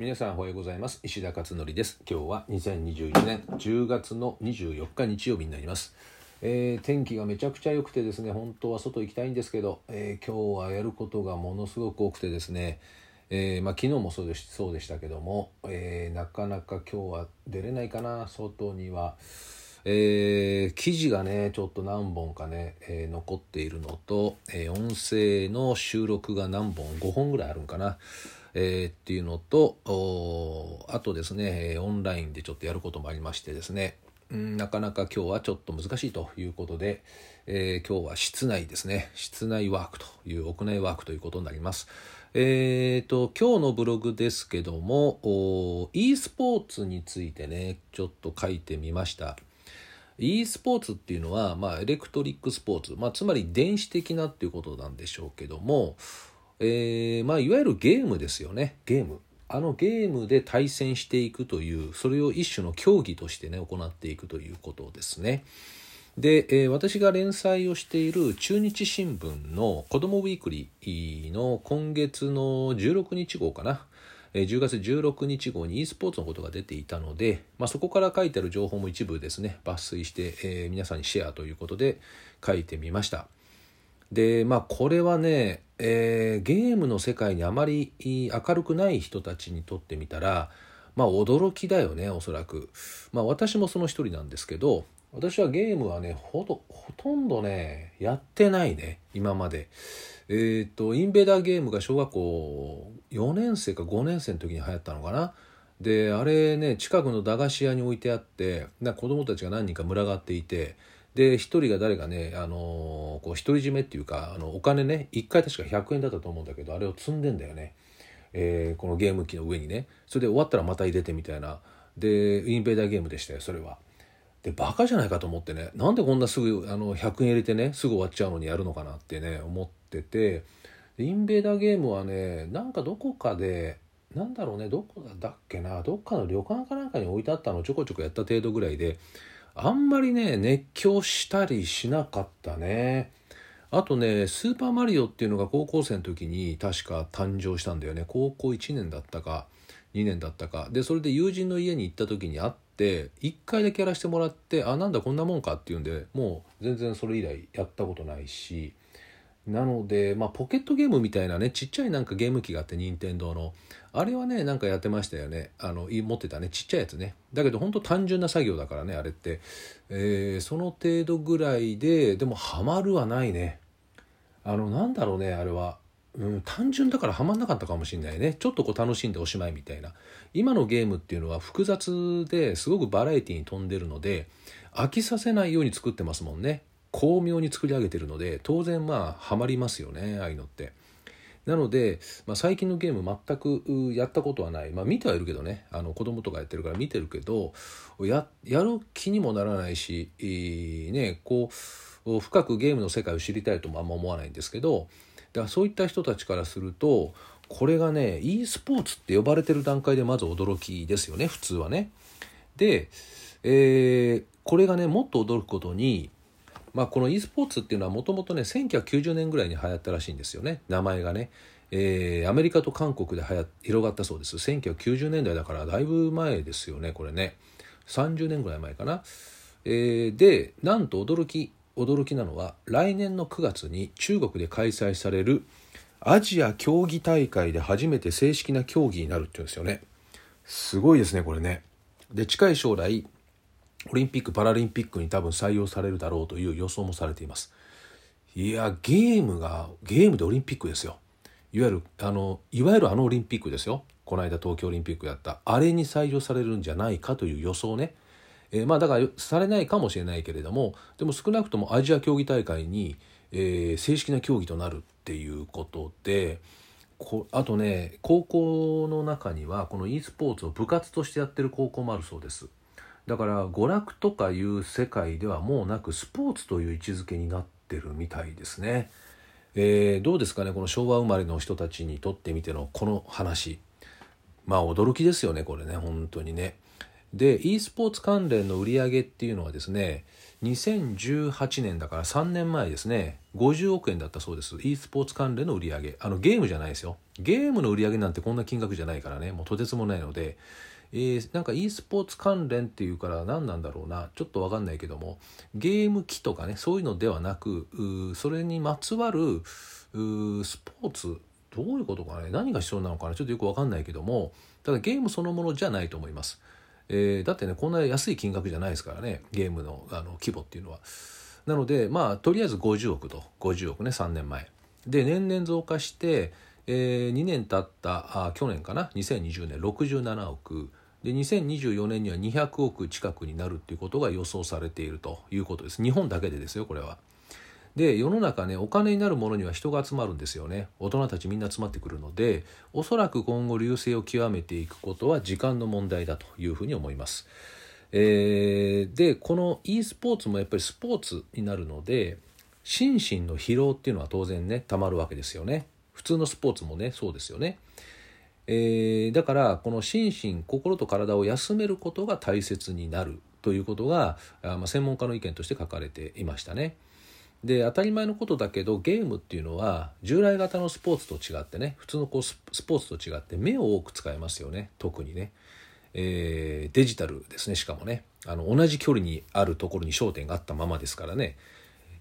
皆さんおはようございます。石田勝則です。今日は2021年10月の24日日曜日になります、えー天気がめちゃくちゃ良くてですね本当は外行きたいんですけど、えー今日はやることがものすごく多くてですねえーまあ、昨日もそうでしそうでしたけども、えなかなか今日は出れないかな。外には、えー記事がねちょっと何本かね、えー残っているのと、えー音声の収録が何本5本ぐらいあるんかな、えーっていうのとあとですねオンラインでちょっとやることもありましてですね。なかなか今日はちょっと難しいということで、えー今日は室内ですね。室内ワークという屋内ワークということになります。えー、と今日のブログですけども e スポーツについてねちょっと書いてみました。e スポーツっていうのは、まあ、エレクトリックスポーツ、まあ、つまり電子的なっていうことなんでしょうけども、えーまあ、いわゆるゲームですよねゲームあのゲームで対戦していくというそれを一種の競技としてね行っていくということですね。で、えー私が連載をしている中日新聞の子どもウィークリーの今月の16日号かな、え10月16日号に e スポーツのことが出ていたので、まあ、そこから書いてある情報も一部ですね抜粋して、えー皆さんにシェアということで書いてみました。でまあこれはね、えーゲームの世界にあまり明るくない人たちにとってみたらまあ驚きだよねおそらく。まあ私もその一人なんですけど私はゲームはねほとほとんどねやってないね今まで。えっ、とインベーダーゲームが小学校4年生か5年生の時に流行ったのかな。であれね近くの駄菓子屋に置いてあってな子供たちが何人か群がっていてで一人が誰かね、あのーこう独り占めっていうかあのお金ね1回確か100円だったと思うんだけどあれを積んでんだよね、えーこのゲーム機の上にね。それで終わったらまた入れてみたいな。でインベーダーゲームでしたよそれは。でバカじゃないかと思ってね。なんでこんなすぐあの100円入れてねすぐ終わっちゃうのにやるのかなってね思ってて。インベーダーゲームはねなんかどこかでなんだろうねどこだっけなどっかの旅館かなんかに置いてあったのをちょこちょこやった程度ぐらいであんまりね熱狂したりしなかったね。あとね「スーパーマリオ」っていうのが高校生の時に確か誕生したんだよね。高校1年だったか2年だったか。でそれで友人の家に行った時に会って1回だけやらせてもらってあなんだこんなもんかっていうんでもう全然それ以来やったことないし。なので、まあ、ポケットゲームみたいなねちっちゃいなんかゲーム機があって任天堂の。あれはねなんかやってましたよね。あの持ってたね。ちっちゃいやつね。だけど本当単純な作業だからねあれって、えーその程度ぐらいででもハマるはないね。あのなんだろうねあれは、うん、単純だからハマんなかったかもしれないね。ちょっとこう楽しんでおしまいみたいな。今のゲームっていうのは複雑ですごくバラエティに富んでるので飽きさせないように作ってますもんね。巧妙に作り上げてるので当然まあハマりますよねああいうのって。なので、まあ、最近のゲーム全くやったことはない、まあ、見てはいるけどねあの子供とかやってるから見てるけどややる気にもならないし、えーね、こう深くゲームの世界を知りたいともあんま思わないんですけどだからそういった人たちからするとこれがね e スポーツって呼ばれてる段階でまず驚きですよね普通はね。で、えーこれがねもっと驚くことにまあ、この e スポーツっていうのはもともとね1990年ぐらいに流行ったらしいんですよね。名前がね、えーアメリカと韓国で流行広がったそうです。1990年代だからだいぶ前ですよねこれね。30年ぐらい前かな、えーでなんと驚き驚きなのは来年の9月に中国で開催されるアジア競技大会で初めて正式な競技になるっていうんですよね。すごいですねこれね。で近い将来オリンピック・パラリンピックに多分採用されるだろうという予想もされています。いやゲームがゲームでオリンピックですよ。いわゆるあのいわゆるあのオリンピックですよ。この間東京オリンピックやった。あれに採用されるんじゃないかという予想ね、えーまあだからされないかもしれないけれどもでも少なくともアジア競技大会に、えー正式な競技となるっていうことでこあとね高校の中にはこの e スポーツを部活としてやってる高校もあるそうです。だから娯楽とかいう世界ではもうなくスポーツという位置づけになってるみたいですね。えーどうですかねこの昭和生まれの人たちにとってみてのこの話。まあ驚きですよねこれね本当にね。で e スポーツ関連の売り上げっていうのはですね2018年だから3年前ですね。50億円だったそうです。e スポーツ関連の売り上げ。あのゲームじゃないですよ。ゲームの売り上げなんてこんな金額じゃないからね。もうとてつもないので、えー、なんか e スポーツ関連っていうから何なんだろうな。ちょっと分かんないけども。ゲーム機とかねそういうのではなくそれにまつわるスポーツ。どういうことかね。何が必要なのかなちょっとよく分かんないけども。ただゲームそのものじゃないと思います。えー、だってねこんな安い金額じゃないですからね。ゲームのあの規模っていうのは。なのでまあとりあえず50億と。50億ね3年前。で年々増加して、えー、2年経ったあ去年かな。2020年67億。で2024年には200億近くになるっていうことが予想されているということです日本だけでですよこれは。で世の中ねお金になるものには人が集まるんですよね大人たちみんな集まってくるのでおそらく今後流星を極めていくことは時間の問題だというふうに思います。えー、でこの e スポーツもやっぱりスポーツになるので心身の疲労っていうのは当然ねたまるわけですよね普通のスポーツもねそうですよね、えー、だからこの心身心と体を休めることが大切になるということがあ、まあ、専門家の意見として書かれていましたね。で当たり前のことだけどゲームっていうのは従来型のスポーツと違ってね普通のこうスポーツと違って目を多く使いますよね。特にね、えー、デジタルですねしかもね。あの同じ距離にあるところに焦点があったままですからね、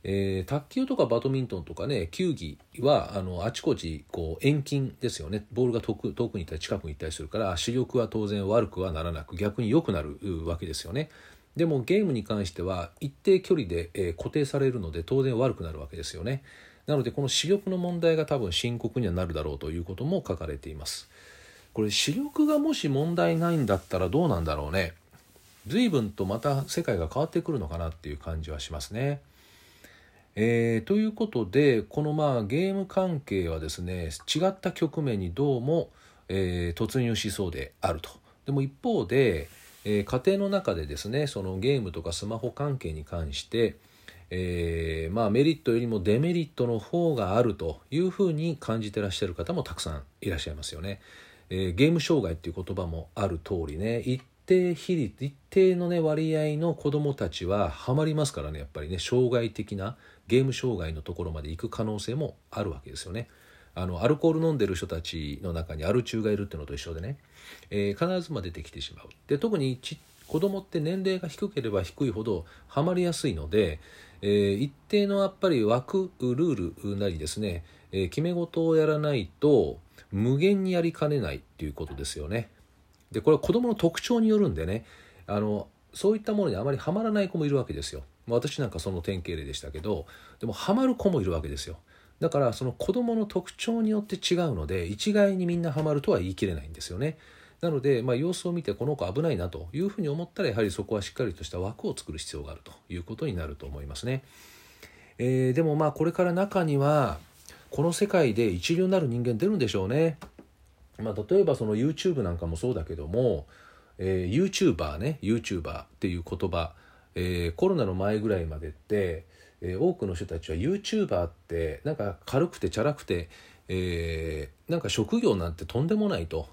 えー、卓球とかバドミントンとかね球技はあのあちこちこう遠近ですよねボールが遠く遠くに行ったり近くに行ったりするから視力は当然悪くはならなく逆に良くなるわけですよね。でもゲームに関しては一定距離で、え固定されるので当然悪くなるわけですよね。なのでこの視力の問題が多分深刻にはなるだろうということも書かれています。これ視力がもし問題ないんだったらどうなんだろうね。随分とまた世界が変わってくるのかなっていう感じはしますね。えー、ということでこのまあゲーム関係はですね違った局面にどうも、えー、突入しそうであると。でも一方でえー、家庭の中でですねそのゲームとかスマホ関係に関して、え、まあ、メリットよりもデメリットの方があるというふうに感じてらっしゃる方もたくさんいらっしゃいますよね。え、ゲーム障害っていう言葉もある通りね一定比率一定のね割合の子どもたちはハマりますからねやっぱりね障害的なゲーム障害のところまで行く可能性もあるわけですよね。あのアルコール飲んでる人たちの中にアル中がいるっていうのと一緒でね、えー、必ずま出てきてしまう。で特にち子供って年齢が低ければ低いほどハマりやすいので、えー、一定のやっぱり枠ルールなりですね、えー、決め事をやらないと無限にやりかねないっていうことですよね。でこれは子供の特徴によるんでね。あのそういったものにあまりハマらない子もいるわけですよ。私なんかその典型例でしたけどでもハマる子もいるわけですよだからその子どもの特徴によって違うので一概にみんなハマるとは言い切れないんですよね。なので、まあ、様子を見てこの子危ないなというふうに思ったらやはりそこはしっかりとした枠を作る必要があるということになると思いますね。えー、でもまあこれから中にはこの世界で一流になる人間出るんでしょうね。まあ、例えばその YouTube なんかもそうだけども、えー、YouTuber ね YouTuber っていう言葉、えー、コロナの前ぐらいまでってえー、多くの人たちは YouTuber ってなんか軽くてチャラくて、えー、なんか職業なんてとんでもないと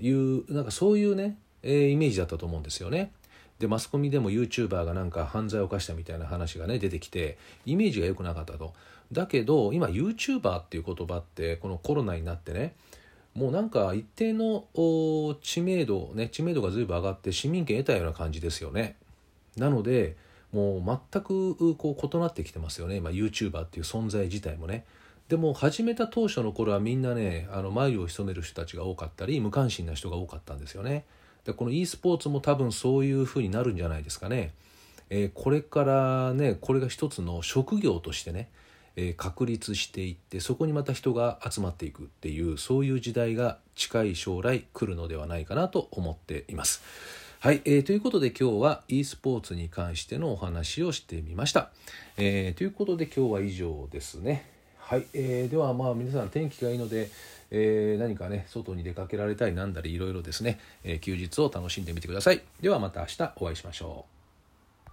いうなんかそういうね、え、イメージだったと思うんですよね。でマスコミでも YouTuber がなんか犯罪を犯したみたいな話がね出てきてイメージが良くなかったと。だけど今 YouTuber っていう言葉ってこのコロナになってねもうなんか一定の知名度ね知名度が随分上がって市民権得たような感じですよね。なのでもう全くこう異なってきてますよね、まあ、YouTuber っていう存在自体もね。でも始めた当初の頃はみんなねあの眉を潜める人たちが多かったり無関心な人が多かったんですよね。でこの e スポーツも多分そういうふうになるんじゃないですかね。えー、これからねこれが一つの職業としてね、えー、確立していってそこにまた人が集まっていくっていうそういう時代が近い将来来るのではないかなと思っています。はい、えー、ということで今日は e スポーツに関してのお話をしてみました。えー、ということで今日は以上ですね。はい、えー、ではまあ皆さん天気がいいので、えー、何かね外に出かけられたりなんだりいろいろですね、え、休日を楽しんでみてください。ではまた明日お会いしましょう。